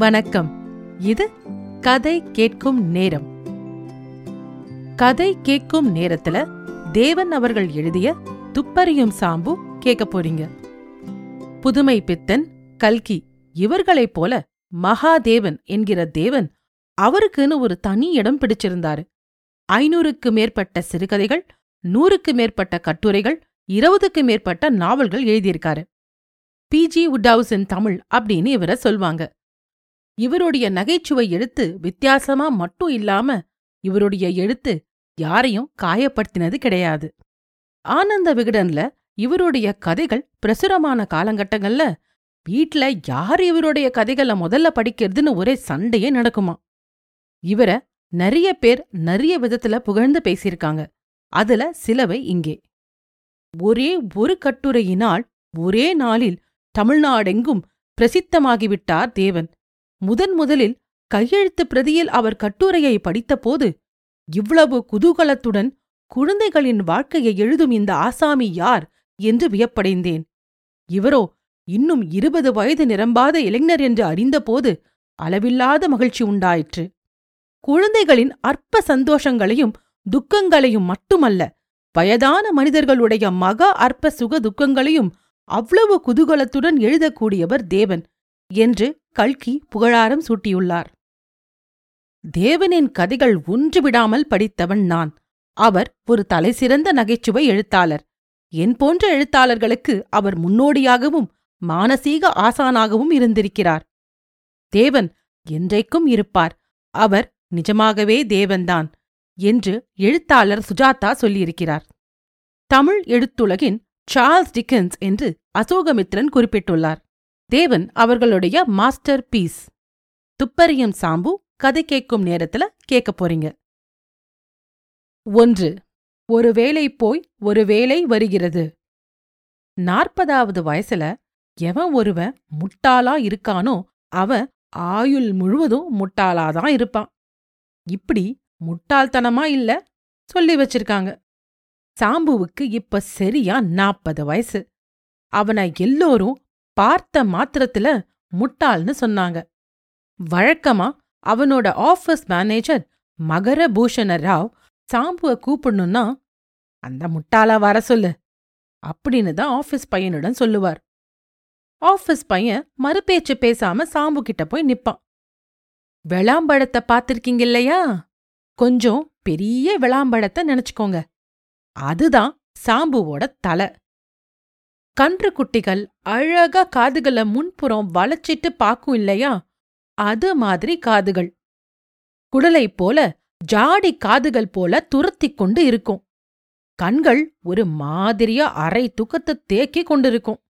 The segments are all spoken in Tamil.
வணக்கம். இது கதை கேட்கும் நேரம். கதை கேட்கும் நேரத்துல தேவன் அவர்கள் எழுதிய துப்பறியும் சாம்பு கேட்க போறீங்க. புதுமை பித்தன் கல்கி இவர்களைப் போல மகாதேவன் என்கிற தேவன் அவருக்குன்னு ஒரு தனி இடம் பிடிச்சிருந்தாரு. ஐநூறுக்கு மேற்பட்ட சிறுகதைகள் நூறுக்கு மேற்பட்ட கட்டுரைகள் இருபதுக்கு மேற்பட்ட நாவல்கள் எழுதியிருக்காரு. பிஜி உட்டவுஸ் தமிழ் அப்படின்னு இவரை சொல்வாங்க. இவருடைய நகைச்சுவை எழுத்து வித்தியாசமா மட்டும் இல்லாம இவருடைய எழுத்து யாரையும் காயப்படுத்தினது கிடையாது. ஆனந்த விகடன்ல இவருடைய கதைகள் பிரசுரமான காலங்கட்டங்கள்ல வீட்ல யார் இவருடைய கதைகளை முதல்ல படிக்கிறதுன்னு ஒரே சண்டையே நடக்குமா இவர நிறைய பேர் நிறைய விதத்துல புகழ்ந்து பேசியிருக்காங்க. அதுல சிலவை இங்கே. ஒரே ஒரு கட்டுரையினால் ஒரே நாளில் தமிழ்நாடெங்கும் பிரசித்தமாகிவிட்டார் தேவன். முதன் முதலில் கையெழுத்து பிரதியில் அவர் கட்டுரையை படித்தபோது இவ்வளவு குதூகலத்துடன் குழந்தைகளின் வாழ்க்கையை எழுதும் இந்த ஆசாமி யார் என்று வியப்படைந்தேன். இவரோ இன்னும் இருபது வயது நிரம்பாத இளைஞர் என்று அறிந்தபோது அளவில்லாத மகிழ்ச்சி உண்டாயிற்று. குழந்தைகளின் அற்ப சந்தோஷங்களையும் துக்கங்களையும் மட்டுமல்ல வயதான மனிதர்களுடைய மக அற்ப சுக துக்கங்களையும் அவ்வளவு குதூகலத்துடன் எழுதக்கூடியவர் தேவன். என்று கல்கி புகழாரம் சூட்டியுள்ளார். தேவனின் கதைகள் ஒன்றுவிடாமல் படித்தவன் நான். அவர் ஒரு தலைசிறந்த நகைச்சுவை எழுத்தாளர். என் போன்ற எழுத்தாளர்களுக்கு அவர் முன்னோடியாகவும் மானசீக ஆசானாகவும் இருந்திருக்கிறார். தேவன் என்றைக்கும் இருப்பார். அவர் நிஜமாகவே தேவன்தான் என்று எழுத்தாளர் சுஜாதா சொல்லியிருக்கிறார். தமிழ் எழுத்துலகின் சார்ல்ஸ் டிக்கன்ஸ் என்று அசோகமித்ரன் குறிப்பிட்டுள்ளார். தேவன் அவர்களுடைய மாஸ்டர் பீஸ் துப்பறியும் சாம்பு கதை கேட்கும் நேரத்துல கேட்க போறீங்க. ஒன்று ஒரு வேலை போய் ஒரு வேலை வருகிறது. நாற்பதாவது வயசுல எவன் ஒருவன் முட்டாளா இருக்கானோ அவன் ஆயுள் முழுவதும் முட்டாளாதான் இருப்பான். இப்படி முட்டாள்தனமா இல்ல சொல்லி வச்சிருக்காங்க. சாம்புவுக்கு இப்ப சரியா நாற்பது வயசு. அவனை எல்லோரும் பார்த்த மாத்திரத்துல முட்டாள்னு சொன்னாங்க. வழக்கமா அவனோட ஆஃபீஸ் மேனேஜர் மகர பூஷண ராவ் சாம்புவ கூப்பிடணும்னா அந்த முட்டாளா வர சொல்லு அப்படின்னு தான் ஆஃபீஸ் பையனுடன் சொல்லுவார். ஆஃபீஸ் பையன் மறுபேச்சு பேசாம சாம்பு கிட்ட போய் நிப்பான். விளாம்பழத்தை பார்த்திருக்கீங்க இல்லையா? கொஞ்சம் பெரிய விளாம்படத்தை நினைச்சுக்கோங்க. அதுதான் சாம்புவோட தலை. கன்று குட்டிகள் அழகா காதுகளை முன்புறம் வளைச்சிட்டு பாக்கும் இல்லையா? அது மாதிரி காதுகள். குடலை போல ஜாடி காதுகள் போல துரத்திக் கொண்டு இருக்கும். கண்கள் ஒரு மாதிரியா அரை துக்கத்தை தேக்கி கொண்டிருக்கும்.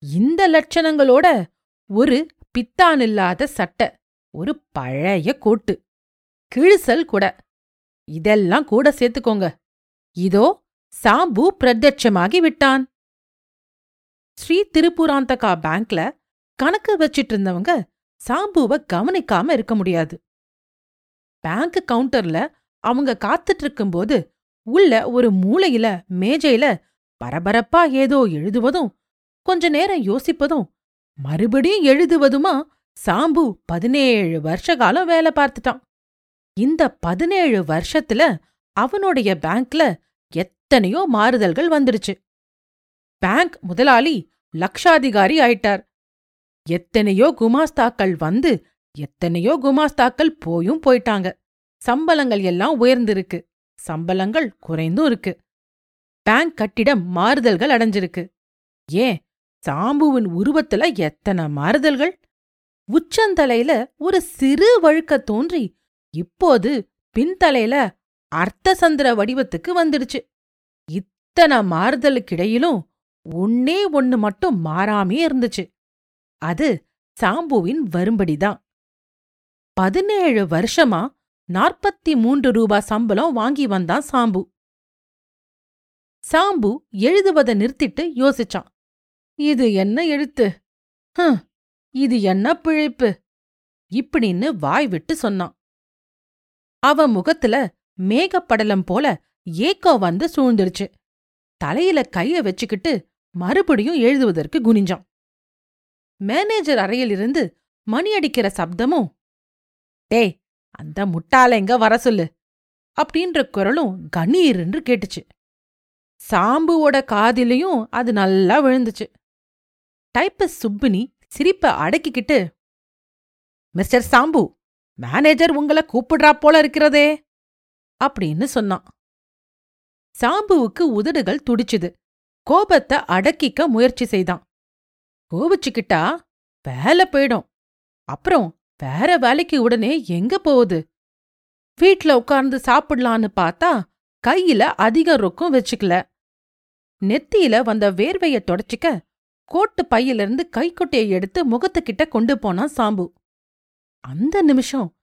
இந்த லட்சணங்களோட ஒரு பித்தானில்லாத சட்டை ஒரு பழைய கோட்டு கிழிசல் கூட. இதெல்லாம் கூட சேர்த்துக்கோங்க. இதோ சாம்பு பிரத்யட்சமாகி விட்டான். ஸ்ரீ திருப்பூராந்தகா பேங்க்ல கணக்கு வச்சிட்டு இருந்தவங்க சாம்புவ கவனிக்காம இருக்க முடியாது. பேங்க் கவுண்டர்ல அவங்க காத்துட்டு இருக்கும்போது உள்ள ஒரு மூலையில மேஜையில பரபரப்பா ஏதோ எழுதுவதும் கொஞ்ச நேரம் யோசிப்பதும் மறுபடியும் எழுதுவதுமா சாம்பு பதினேழு வருஷ காலம் வேலை பார்த்துட்டான். இந்த பதினேழு வருஷத்துல அவனுடைய பேங்க்ல எத்தனையோ மாறுதல்கள் வந்துடுச்சு பேங்க் முதலாளி லக்ஷாதிகாரி ஆயிட்டார். எத்தனையோ குமாஸ்தாக்கள் வந்து எத்தனையோ குமாஸ்தாக்கள் போயும் போயிட்டாங்க. சம்பளங்கள் எல்லாம் உயர்ந்திருக்கு. சம்பளங்கள் குறைந்தும் இருக்கு. பேங்க் கட்டிடம் மாறுதல்கள் அடைஞ்சிருக்கு. ஏன்? சாம்புவின் உருவத்துல எத்தனை மாறுதல்கள்? உச்சந்தலையில ஒரு சிறு வழுக்க தோன்றி இப்போது பின்தலையில அர்த்தசந்திர வடிவத்துக்கு வந்துடுச்சு. இத்தனை மாறுதலுக்கிடையிலும் ஒன்னே ஒன்னு மட்டும் மாறாமே இருந்துச்சு. அது சாம்புவின் வரும்படிதான். பதினேழு வருஷமா நாற்பத்தி மூன்று ரூபா சம்பளம் வாங்கி வந்தான் சாம்பு. சாம்பு எழுதுவத நிறுத்திட்டு யோசிச்சான். இது என்ன எழுத்து? ஹம் இது என்ன பிழைப்பு? இப்படின்னு வாய் விட்டு சொன்னான். அவ முகத்துல மேகப்படலம் போல ஏக்கம் வந்து சூழ்ந்துடுச்சு தலையில கைய வச்சுக்கிட்டு மறுபடியும் எழுதுவதற்கு குனிஞ்சான். மேனேஜர் அறையிலிருந்து மணி அடிக்கிற சப்தமும் டேய் அந்த முட்டாளைங்க வர சொல்லு? அப்படின்ற குரலும் கணீர்னு கேட்டுச்சு. சாம்புவோட காதிலையும் அது நல்லா விழுந்துச்சு. டைப்பஸ் சுப்பினி சிரிப்ப அடக்கிக்கிட்டு மிஸ்டர் சாம்பு மேனேஜர் உங்களை கூப்பிடுறா போல இருக்கிறதே அப்படின்னு சொன்னான். சாம்புவுக்கு உதடுகள் துடிச்சுது. கோபத்தை அடக்கிக்க முயற்சி செய்தான். கோபிச்சுக்கிட்டா வேலை போயிடும். அப்புறம் வேற வேலைக்கு உடனே எங்க போகுது? வீட்ல உட்கார்ந்து சாப்பிடலான்னு பார்த்தா கையில அதிக ரொக்கம் வச்சுக்கல. நெத்தியில வந்த வேர்வைய தொடச்சிக்க கோட்டு பையிலிருந்து கைக்குட்டையை எடுத்து முகத்துக்கிட்ட கொண்டு போனான் சாம்பு. அந்த நிமிஷம்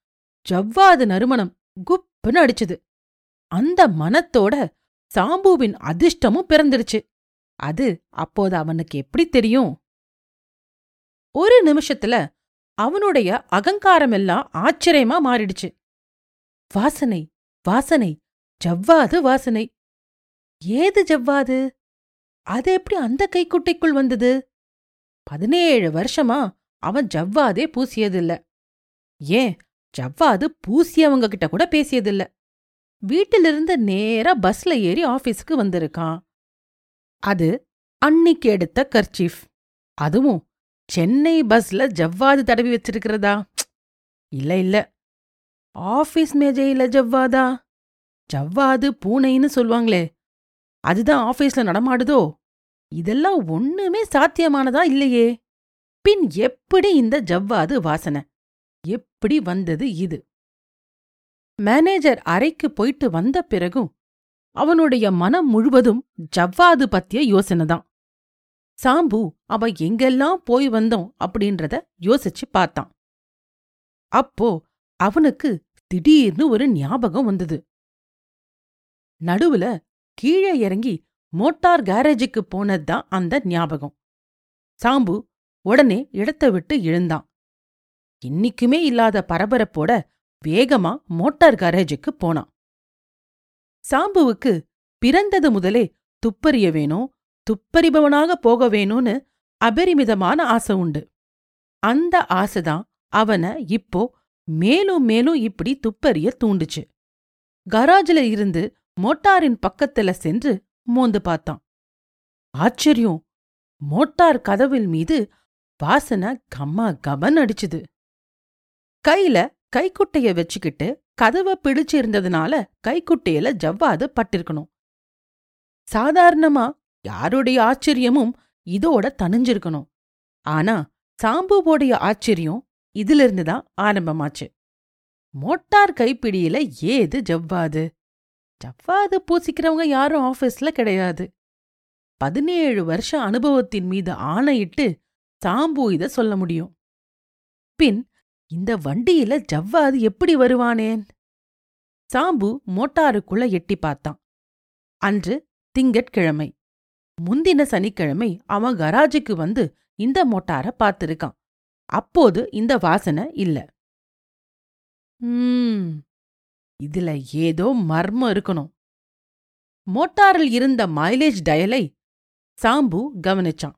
ஜவ்வாது நறுமணம் குப்புன்னு அடிச்சுது. அந்த மனத்தோட சாம்புவின் அதிர்ஷ்டமும் பிறந்துடுச்சு அது அப்போது அவனுக்கு எப்படி தெரியும்? ஒரு நிமிஷத்துல அவனுடைய அகங்காரமெல்லாம் ஆச்சரியமா மாறிடுச்சு. வாசனை வாசனை ஜவ்வாது வாசனை. ஏது ஜவ்வாது? அது எப்படி அந்த கைக்குட்டைக்குள் வந்தது? பதினேழு வருஷமா அவன் ஜவ்வாதே பூசியதில்ல. ஏன்? ஜவ்வாது பூசியவங்க கிட்ட கூட பேசியதில்ல. வீட்டிலிருந்து நேரா பஸ்ல ஏறி ஆபீஸுக்கு வந்திருக்கான். அது அன்னிக்கு எடுத்த கர்ச்சீஃப். அதுவும் சென்னை பஸ்ல ஜவ்வாது தடவி வச்சிருக்கிறதா? இல்ல இல்ல. ஆபீஸ் மேஜையில ஜவ்வாதா? ஜவ்வாது பூனைன்னு சொல்லுவாங்களே அதுதான் ஆபீஸ்ல நடமாடுதோ? இதெல்லாம் ஒண்ணுமே சாத்தியமானதா இல்லையே? பின் எப்படி இந்த ஜவ்வாது வாசனை? எப்படி வந்தது இது? மேனேஜர் அறைக்கு போயிட்டு வந்த பிறகும் அவனுடைய மனம் முழுவதும் ஜவ்வாது பத்திய யோசனைதான். சாம்பு அவன் எங்கெல்லாம் போய் வந்தோம்? அப்படின்றத யோசிச்சு பார்த்தான். அப்போ அவனுக்கு திடீர்னு ஒரு ஞாபகம் வந்தது. நடுவுல கீழே இறங்கி மோட்டார் கேரேஜுக்கு போனதுதான் அந்த ஞாபகம். சாம்பு உடனே இடத்த விட்டு எழுந்தான். இன்னிக்குமே இல்லாத பரபரப்போட வேகமா மோட்டார் கேரேஜுக்கு போனான். சாம்புவுக்கு பிறந்தது முதலே துப்பறிய வேணும் துப்பறிபவனாக போக வேணும்னு அபரிமிதமான ஆசை உண்டு. அந்த ஆசைதான் அவனை இப்போ மேலும் மேலும் இப்படி துப்பறிய தூண்டுச்சு. கராஜில இருந்து மோட்டாரின் பக்கத்துல சென்று மோந்து பார்த்தான். ஆச்சரியம்! மோட்டார் கதவில் மீது வாசனை கம்மா கபன் அடிச்சுது கையில கைக்குட்டைய வச்சுக்கிட்டு கதவை பிடிச்சிருந்ததுனால கைக்குட்டையில ஜவ்வாது பட்டிருக்கணும். சாதாரணமா யாருடைய ஆச்சரியமும் இதோட தணிஞ்சிருக்கணும். ஆனா சாம்புவோடைய ஆச்சரியம் இதிலிருந்து தான் ஆரம்பமாச்சு. மோட்டார் கைப்பிடியில ஏது ஜவ்வாது? ஜவ்வாது பூசிக்கிறவங்க யாரும் ஆபீஸ்ல கிடையாது. பதினேழு வருஷ அனுபவத்தின் மீது ஆணையிட்டு சாம்பு இத சொல்ல முடியும். பின் இந்த வண்டியில ஜவ்வாது எப்படி வருவானேன்? சாம்பு மோட்டாருக்குள்ள எட்டி பார்த்தான். அன்று திங்கட்கிழமை முந்தின சனிக்கிழமை அவன் கராஜுக்கு வந்து இந்த மோட்டார பார்த்திருக்கான். அப்போது இந்த வாசனை இல்ல. இதுல ஏதோ மர்மம் இருக்கணும். மோட்டாரில் இருந்த மைலேஜ் டயலை சாம்பு கவனிச்சான்.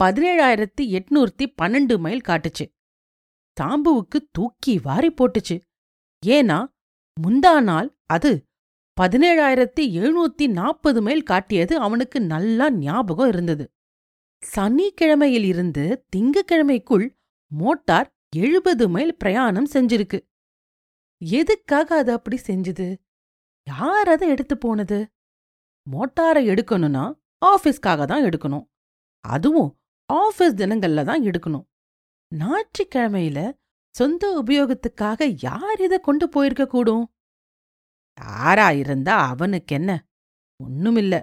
பதினேழாயிரத்தி எட்நூத்தி பன்னெண்டு மைல் காட்டுச்சு. தாம்புவுக்கு தூக்கி வாரி போட்டுச்சு. ஏன்னா முந்தா நாள் அது பதினேழாயிரத்தி எழுநூத்தி நாற்பது மைல் காட்டியது அவனுக்கு நல்லா ஞாபகம் இருந்தது. சனிக்கிழமையிலிருந்து திங்கக்கிழமைக்குள் மோட்டார் எழுபது மைல் பிரயாணம் செஞ்சிருக்கு. எதுக்காக அது அப்படி செஞ்சுது? யார் அதை எடுத்து போனது? மோட்டாரை எடுக்கணும்னா ஆஃபீஸ்க்காக தான் எடுக்கணும். அதுவும் ஆஃபீஸ் தினங்கள்ல தான் எடுக்கணும். ஞாயிற்றுக்கிழமையில சொந்த உபயோகத்துக்காக யார் இதை கொண்டு போயிருக்க கூடும்? யாரா இருந்தா அவனுக்கு என்ன ஒண்ணுமில்ல.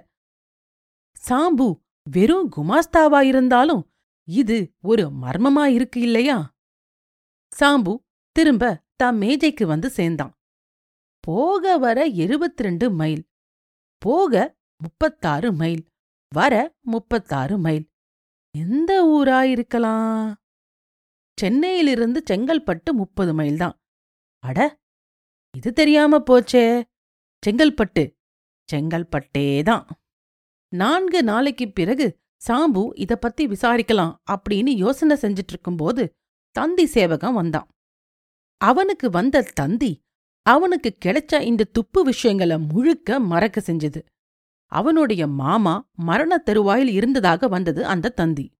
சாம்பு வெறும் குமாஸ்தாவா இருந்தாலும் இது ஒரு மர்மமா இருக்கு இல்லையா? சாம்பு திரும்ப தான் மேஜைக்கு வந்து சேர்ந்தான். போக வர எழுபத்தி ரெண்டு மைல் போக முப்பத்தாறு மைல் வர முப்பத்தாறு மைல். எந்த ஊரா இருக்கலாம்? சென்னையிலிருந்து செங்கல்பட்டு முப்பது மைல் தான். அட இது தெரியாம போச்சே. செங்கல்பட்டு செங்கல்பட்டே தான். நான்கு நாளைக்குப் பிறகு சாம்பு இத பத்தி விசாரிக்கலாம் அப்படின்னு யோசனை செஞ்சிட்டு இருக்கும்போது தந்தி சேவகம் வந்தான். அவனுக்கு வந்த தந்தி அவனுக்கு கிடைச்ச இந்த துப்பு விஷயங்கள முழுக்க மறக்க செஞ்சது. அவனுடைய மாமா மரணத் தருவாயில் இருந்ததாக வந்தது அந்த தந்தி.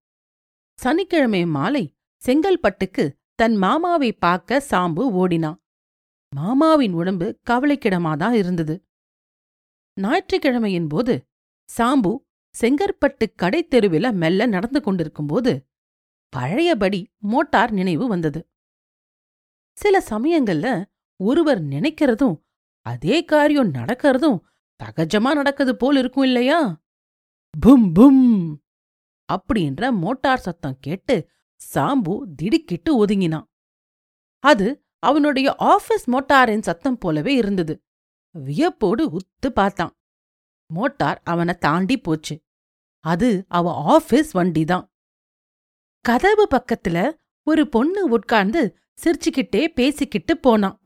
சனிக்கிழமை மாலை செங்கல்பட்டுக்கு தன் மாமாவை பார்க்க சாம்பு ஓடினான் மாமாவின் உடம்பு கவலைக்கிடமாதான் இருந்தது. ஞாயிற்றுக்கிழமையின் போது சாம்பு செங்கற்பட்டு கடைத்தெருவில மெல்ல நடந்து கொண்டிருக்கும்போது பழையபடி மோட்டார் நினைவு வந்தது. சில சமயங்கள்ல ஒருவர் நினைக்கிறதும் அதே காரியம் நடக்கிறதும் சகஜமா நடக்குது போல் இருக்கும் இல்லையா? பும் பும் அப்படின்ற மோட்டார் சத்தம் கேட்டு சாம்பு திடுக்கிட்டு ஒதுங்கினான். அது அவனுடைய ஆபீஸ் மோட்டாரின் சத்தம் போலவே இருந்தது. வியப்போடு உத்து பார்த்தான். மோட்டார் அவனை தாண்டி போச்சு. அது அவ ஆபீஸ் வண்டிதான். கதவு பக்கத்துல ஒரு பொண்ணு உட்கார்ந்து சிரிச்சுக்கிட்டே பேசிக்கிட்டு போனான்.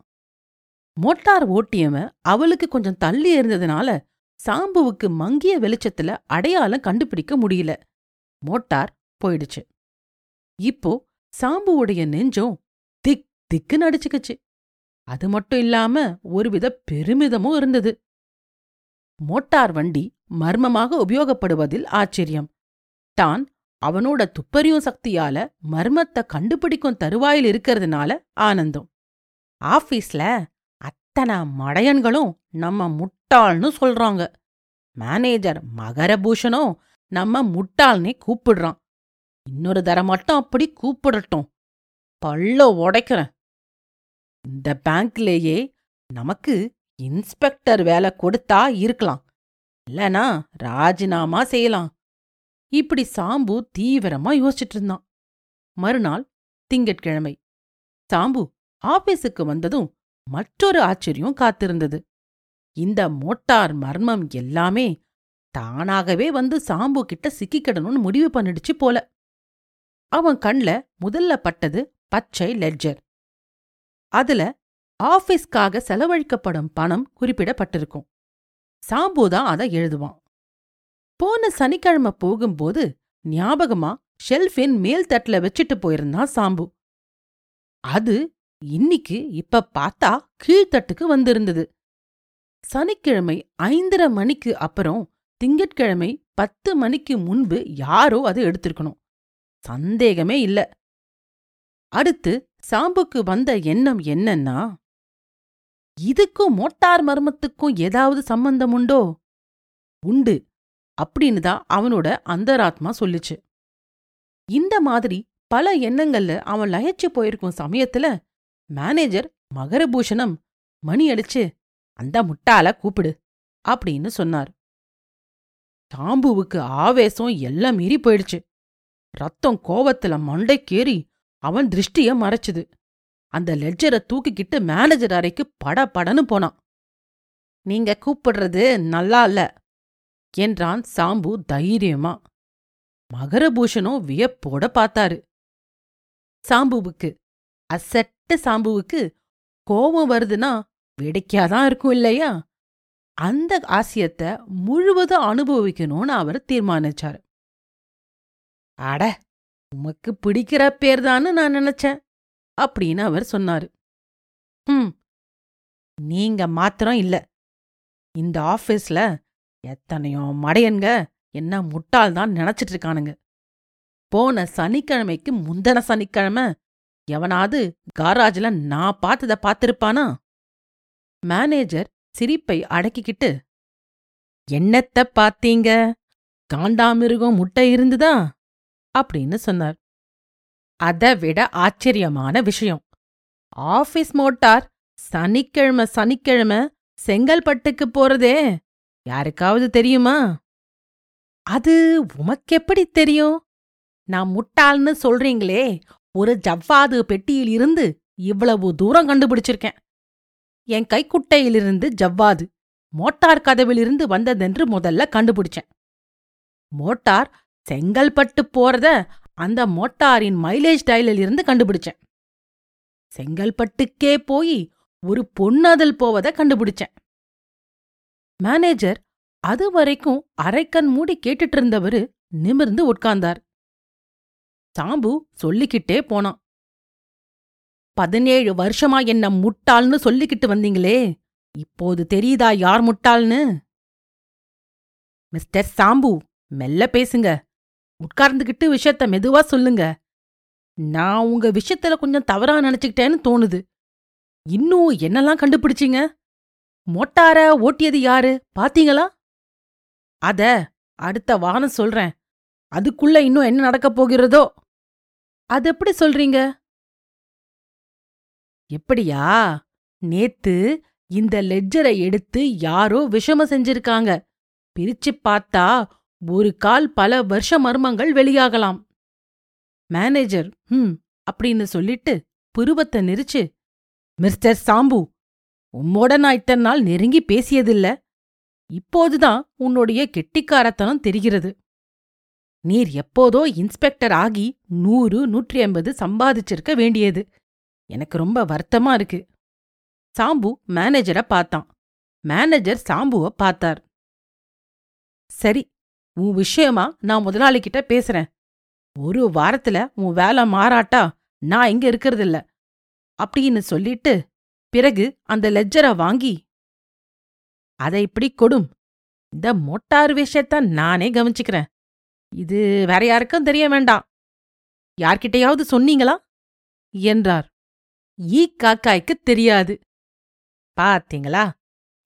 மோட்டார் ஓட்டியவன் அவளுக்கு கொஞ்சம் தள்ளி இருந்ததுனால சாம்புவுக்கு மங்கிய வெளிச்சத்துல அடையாளம் கண்டுபிடிக்க முடியல. மோட்டார் போயிடுச்சு. இப்போ சாம்புவுடைய நெஞ்சம் திக் திக்கு நடிச்சுக்குச்சு அது மட்டும் இல்லாம ஒருவித பெருமிதமும் இருந்தது. மோட்டார் வண்டி மர்மமாக உபயோகப்படுவதில் ஆச்சரியம். தான் அவனோட துப்பறியும் சக்தியால மர்மத்தை கண்டுபிடிக்கும் தருவாயில் இருக்கிறதுனால ஆனந்தம். ஆபீஸ்ல அத்தனை மடையன்களும் நம்ம முட்டாள்னு சொல்றாங்க. மேனேஜர் மகரபூஷனும் நம்ம முட்டாள்னே கூப்பிடுறான். இன்னொரு தர மட்டும் அப்படி கூப்பிடட்டும். பல்ல உடைக்கிறேன். இந்த பேங்க்லேயே நமக்கு இன்ஸ்பெக்டர் வேலை கொடுத்தா இருக்கலாம். இல்லனா ராஜினாமா செய்யலாம். இப்படி சாம்பு தீவிரமா யோசிச்சுட்டு இருந்தான். மறுநாள் திங்கட்கிழமை. சாம்பு ஆபீஸுக்கு வந்ததும் மற்றொரு ஆச்சரியம் காத்திருந்தது. இந்த மோட்டார் மர்மம் எல்லாமே தானாகவே வந்து சாம்பு கிட்ட சிக்கிக்கிடணும்னு முடிவு பண்ணிடுச்சு போல. அவன் கண்ல முதல்ல பட்டது பச்சை லெட்ஜர் அதுல ஆபீஸ்க்காக செலவழிக்கப்படும் பணம் குறிப்பிடப்பட்டிருக்கும். சாம்புதான் அதை எழுதுவான். போன சனிக்கிழமை போகும்போது ஞாபகமா ஷெல்ஃபின் மேல் தட்டுல வச்சிட்டு போயிருந்தான் சாம்பு. அது இன்னிக்கு இப்ப பார்த்தா கீழ்த்தட்டுக்கு வந்திருந்தது. சனிக்கிழமை ஐந்தரை மணிக்கு அப்புறம் திங்கட்கிழமை பத்து மணிக்கு முன்பு யாரோ அதை எடுத்திருக்கணும். சந்தேகமே இல்ல. அடுத்து சாம்புக்கு வந்த எண்ணம் என்னன்னா இதுக்கும் மோட்டார் மர்மத்துக்கும் ஏதாவது சம்பந்தம் உண்டோ? உண்டு. அப்படின்னு தான் அவனோட அந்தராத்மா சொல்லுச்சு. இந்த மாதிரி பல எண்ணங்கள்ல அவன் லயச்சு போயிருக்கும் சமயத்துல மேனேஜர் மகரபூஷணம் மணி அடிச்சு அந்த முட்டால கூப்பிடு அப்படின்னு சொன்னார். சாம்புவுக்கு ஆவேசம் எல்லாம் மீறி போயிடுச்சு. ரத்தம் கோவத்துல மண்டைக்கேறி அவன் திருஷ்டிய மறைச்சுது. அந்த லெட்ஜரை தூக்கிக்கிட்டு மேனேஜர் அறைக்கு பட படன்னு போனான். நீங்க கூப்பிடுறது நல்லா இல்ல என்றான் சாம்பு தைரியமா. மகரபூஷணும் வியப்போட பார்த்தாரு. சாம்புவுக்கு அசட்ட சாம்புவுக்கு கோபம் வருதுன்னா வேடிக்கையாதான் இருக்கும் இல்லையா? அந்த ஆசியத்தை முழுவதும் அனுபவிக்கணும்னு அவர் தீர்மானிச்சாரு. அட உமக்கு பிடிக்கிற பேர்தான்னு நான் நினைச்சேன் அப்படின்னு அவர் சொன்னாரு. ம் நீங்க மாத்திரம் இல்ல. இந்த ஆபீஸ்ல எத்தனையோ மடையன்க என்ன முட்டாள் தான் நினைச்சிட்டு இருக்கானுங்க. போன சனிக்கிழமைக்கு முந்தன சனிக்கிழமை எவனாவது காராஜ்ல நான் பார்த்தத பார்த்திருப்பானா? மேனேஜர் சிரிப்பை அடக்கிக்கிட்டு என்னத்த பாத்தீங்க காண்டாமிருகம் முட்டை இருந்துதா? அப்படின்னு சொன்னார். அதை விட ஆச்சரியமான விஷயம். ஆபீஸ் மோட்டார் சனிக்கிழமை சனிக்கிழமை செங்கல்பட்டுக்கு போறதே. யாருக்காவது தெரியுமா? அது உமக்கெப்படி தெரியும்? நான் முட்டாள்னு சொல்றீங்களே. ஒரு ஜவ்வாது பெட்டியில் இருந்து இவ்வளவு தூரம் கண்டுபிடிச்சிருக்கேன். என் கைக்குட்டையிலிருந்து ஜவ்வாது மோட்டார் கதவிலிருந்து வந்ததென்று முதல்ல கண்டுபிடிச்சேன். மோட்டார் செங்கல்பட்டு போறத அந்த மோட்டாரின் மைலேஜ் டயலில் இருந்து கண்டுபிடிச்சேன். செங்கல்பட்டுக்கே போய் ஒரு பொன்னதல் போவத கண்டுபிடிச்சேன். மேனேஜர் அது வரைக்கும் அரைக்கண் மூடி கேட்டுட்டு இருந்தவரு நிமிர்ந்து உட்கார்ந்தார். சாம்பு சொல்லிக்கிட்டே போனான். பதினேழு வருஷமா என்ன முட்டாள்னு சொல்லிக்கிட்டு வந்தீங்களே இப்போது தெரியுதா யார் முட்டாள்னு? மிஸ்டர் சாம்பு மெல்ல பேசுங்க. உட்கார்ந்துகிட்டு விஷயத்த மெதுவா சொல்லுங்க. நான் உங்க விஷயத்துல கொஞ்சம் தவறா நினைச்சுக்கிட்டேன்னு தோணுது. இன்னும் என்னெல்லாம் கண்டுபிடிச்சீங்க? மோட்டார ஓட்டியது யாரு? பாத்தீங்களா? அத அடுத்த வாரம் சொல்றேன். அதுக்குள்ள இன்னும் என்ன நடக்கப் போகிறதோ? அது எப்படி சொல்றீங்க? எப்படியா? நேத்து இந்த லெட்ஜரை எடுத்து யாரோ விஷம செஞ்சிருக்காங்க. பிரிச்சு பார்த்தா ஒரு கால் பல வருஷ மர்மங்கள் வெளியாகலாம். மேனேஜர் ஹம் அப்படின்னு சொல்லிட்டு புருவத்தை நெரிச்சு மிஸ்டர் சாம்பு உம்மோட நான் இத்தனை நாள் நெருங்கி பேசியதில்ல. இப்போதுதான் உன்னுடைய கெட்டிக்காரத்தனம் தெரிகிறது. நீர் எப்போதோ இன்ஸ்பெக்டர் ஆகி நூறு நூற்றி ஐம்பது சம்பாதிச்சிருக்க வேண்டியது. எனக்கு ரொம்ப வருத்தமா இருக்கு. சாம்பு மேனேஜரை பார்த்தான். மேனேஜர் சாம்புவ பார்த்தார். சரி உன் விஷயமா நான் முதலாளிகிட்ட பேசுறேன். ஒரு வாரத்துல உன் வேலை மாறாட்டா? நான் இங்க இருக்கறதில்ல. அப்படின்னு சொல்லிட்டு பிறகு அந்த லெஜ்ஜரை வாங்கி அதை இப்படி கொடும். இந்த மோட்டார் விஷயத்த நானே கவனிச்சுக்கிறேன். இது வேற யாருக்கும் தெரிய வேண்டாம். யார்கிட்டயாவது சொன்னீங்களா? என்றார். ஈ காக்காய்க்கு தெரியாது. பாத்தீங்களா?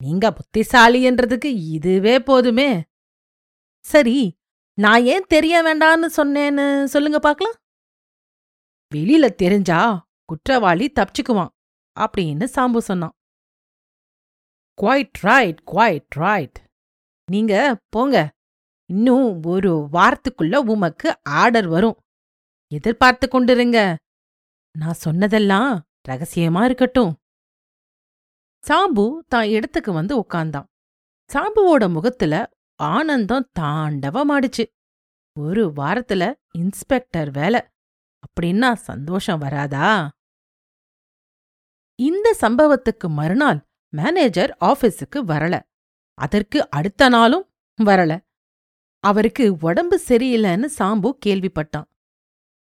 நீங்க புத்திசாலி என்றதுக்கு இதுவே போதுமே. சரி நான் ஏன் தெரிய வேண்டான்னு சொன்னேன்னு சொல்லுங்க பாக்கலாம் வெளியில தெரிஞ்சா குற்றவாளி தப்பிச்சுக்குவான் அப்படின்னு சாம்பு சொன்னான். குவாய்ட் ரைட் குவாய்ட் ரைட் நீங்க போங்க. இன்னும் ஒரு வாரத்துக்குள்ள உமக்கு ஆர்டர் வரும். எதிர்பார்த்து கொண்டிருங்க. நான் சொன்னதெல்லாம் ரகசியமா இருக்கட்டும். சாம்பு தான் இடத்துக்கு வந்து உட்கார்ந்தான். சாம்புவோட முகத்துல ஆனந்தம் தாண்டவமாடுச்சு. ஒரு வாரத்துல இன்ஸ்பெக்டர் வேலை. அப்படின்னா சந்தோஷம் வராதா? இந்த சம்பவத்துக்கு மறுநாள் மேனேஜர் ஆபீஸுக்கு வரல. அதற்கு அடுத்த நாளும் வரல. அவருக்கு உடம்பு சரியில்லைன்னு சாம்பு கேள்விப்பட்டான்.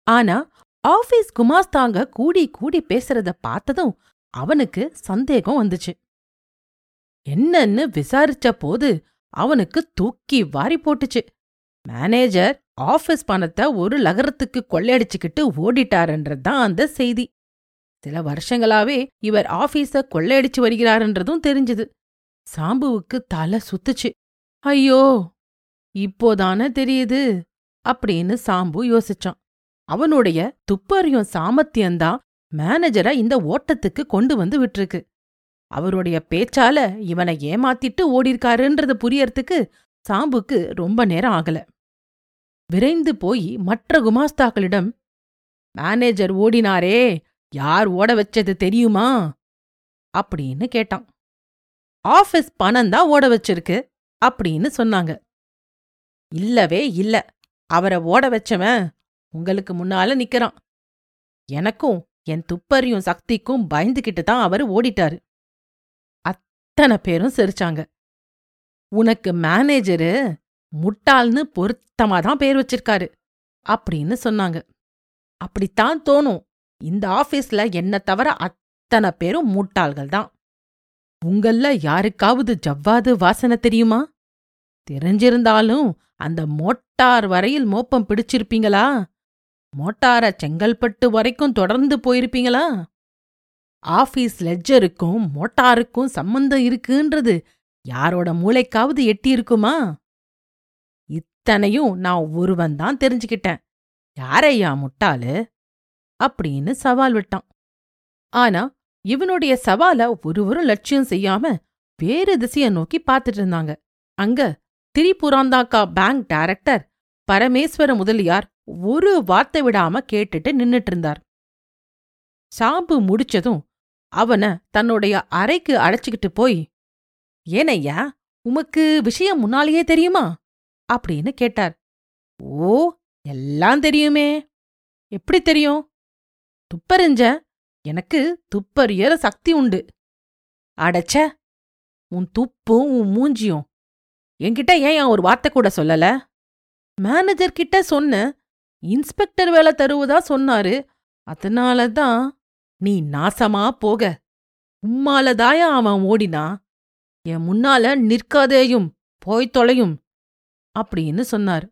ஆனா ஆபீஸ் குமாஸ்தாங்க கூடி கூடி பேசுறத பார்த்ததும் அவனுக்கு சந்தேகம் வந்துச்சு. என்னன்னு விசாரிச்ச போது அவனுக்கு தூக்கி வாரி போட்டுச்சு. மேனேஜர் ஆபீஸ் பணத்தை ஒரு லகரத்துக்கு கொள்ளையடிச்சுக்கிட்டு ஓடிட்டாருன்றதுதான் அந்த செய்தி. சில வருஷங்களாவே இவர் ஆபீஸ கொள்ளையடிச்சு வருகிறாருன்றதும் தெரிஞ்சது. சாம்புவுக்கு தலை சுத்துச்சு. ஐயோ இப்போதானே தெரியுது அப்படின்னு சாம்பு யோசிச்சான். அவனுடைய துப்பறியும் சாமத்தியம்தான் மேனேஜரை இந்த ஓட்டத்துக்கு கொண்டு வந்து விட்டுருக்கு. அவருடைய பேச்சால இவனை ஏமாத்திட்டு ஓடிருக்காருன்றது புரியறதுக்கு சாம்புக்கு ரொம்ப நேரம் ஆகல. விரைந்து போய் மற்ற குமாஸ்தாக்களிடம் மேனேஜர் ஓடினாரே யார் ஓட வச்சது தெரியுமா? அப்படின்னு கேட்டான். ஆபீஸ் பணம் தான் ஓட வச்சிருக்கு அப்படின்னு சொன்னாங்க. இல்லவே இல்ல அவரை ஓட வச்சவன் உங்களுக்கு முன்னால நிக்கறான். எனக்கும் என் துப்பறியும் சக்திக்கும் பயந்துகிட்டு தான் அவர் ஓடிட்டாரு. அத்தனை பேரும் சிரிச்சாங்க. உனக்கு மேனேஜரு முட்டாள்னு பொருத்தமா தான் பேர் வச்சிருக்காரு அப்படின்னு சொன்னாங்க. அப்படித்தான் தோணும். இந்த ஆபீஸ்ல என்ன தவிர அத்தனை பேரும் முட்டாள்கள் தான். உங்கள யாருக்காவது ஜவ்வாது வாசனை தெரியுமா? தெரிஞ்சிருந்தாலும் அந்த மோட்டார் வரையில் மோப்பம் பிடிச்சிருப்பீங்களா? மோட்டார செங்கல்பட்டு வரைக்கும் தொடர்ந்து போயிருப்பீங்களா? ஆபீஸ் லெட்ஜருக்கும் மோட்டாருக்கும் சம்பந்தம் இருக்குன்றது. யாரோட மூளைக்காவது எட்டி இருக்குமா இத்தனையும் நான் ஒருவன் தான் தெரிஞ்சுக்கிட்டேன். யாரையா முட்டாளு? அப்படின்னு சவால் விட்டான். ஆனா இவனுடைய சவால ஒருவரும் லட்சியம் செய்யாம வேறு திசைய நோக்கி பார்த்துட்டு இருந்தாங்க. அங்க திரிபுராந்தாக்கா பேங்க் டைரக்டர் பரமேஸ்வர முதலியார் ஒரு வார்த்தை விடாம கேட்டுட்டு நின்னுட்டு இருந்தார். சாம்பு முடிச்சதும் அவன தன்னுடைய அறைக்கு அழைச்சுக்கிட்டு போய் ஏனையா உமக்கு விஷயம் முன்னாலேயே தெரியுமா? அப்படின்னு கேட்டார். ஓ எல்லாம் தெரியுமே. எப்படி தெரியும்? துப்பறிஞ்ச எனக்கு துப்பறியற சக்தி உண்டு. அடச்ச உன் துப்பும் உன் மூஞ்சியும். என்கிட்ட ஏன் ஒரு வார்த்தை கூட சொல்லல? மேனேஜர் கிட்ட சொன்ன இன்ஸ்பெக்டர் வேலை தருவதா சொன்னாரு. அதனால தான் நீ நாசமா போக. உம்மாலதாயா அவன் ஓடினா? என் முன்னால நிற்காதேயும் போய்த் தொலையும் அப்படின்னு சொன்னார்.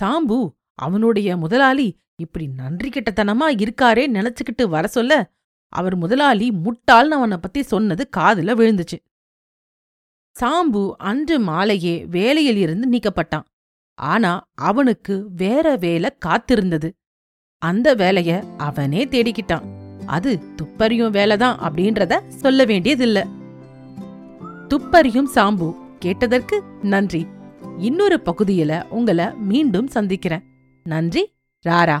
சாம்பு அவனுடைய முதலாளி இப்படி நன்றி கிட்டத்தனமா இருக்காரே நினைச்சுக்கிட்டு வர சொல்ல அவர் முதலாளி முட்டாள்னு அவனை பத்தி சொன்னது காதுல விழுந்துச்சு. சாம்பு அன்று மாலையே வேலையில் இருந்து நீக்கப்பட்டான். ஆனா அவனுக்கு வேற வேலை காத்திருந்தது. அந்த வேலைய அவனே தேடிக்கிட்டான். அது துப்பறியும் வேலைதான் அப்படின்றத சொல்ல வேண்டியதில்ல. துப்பறியும் சாம்பு கேட்டதற்கு நன்றி. இன்னொரு பகுதியில உங்கள மீண்டும் சந்திக்கிறேன். நன்றி ராரா.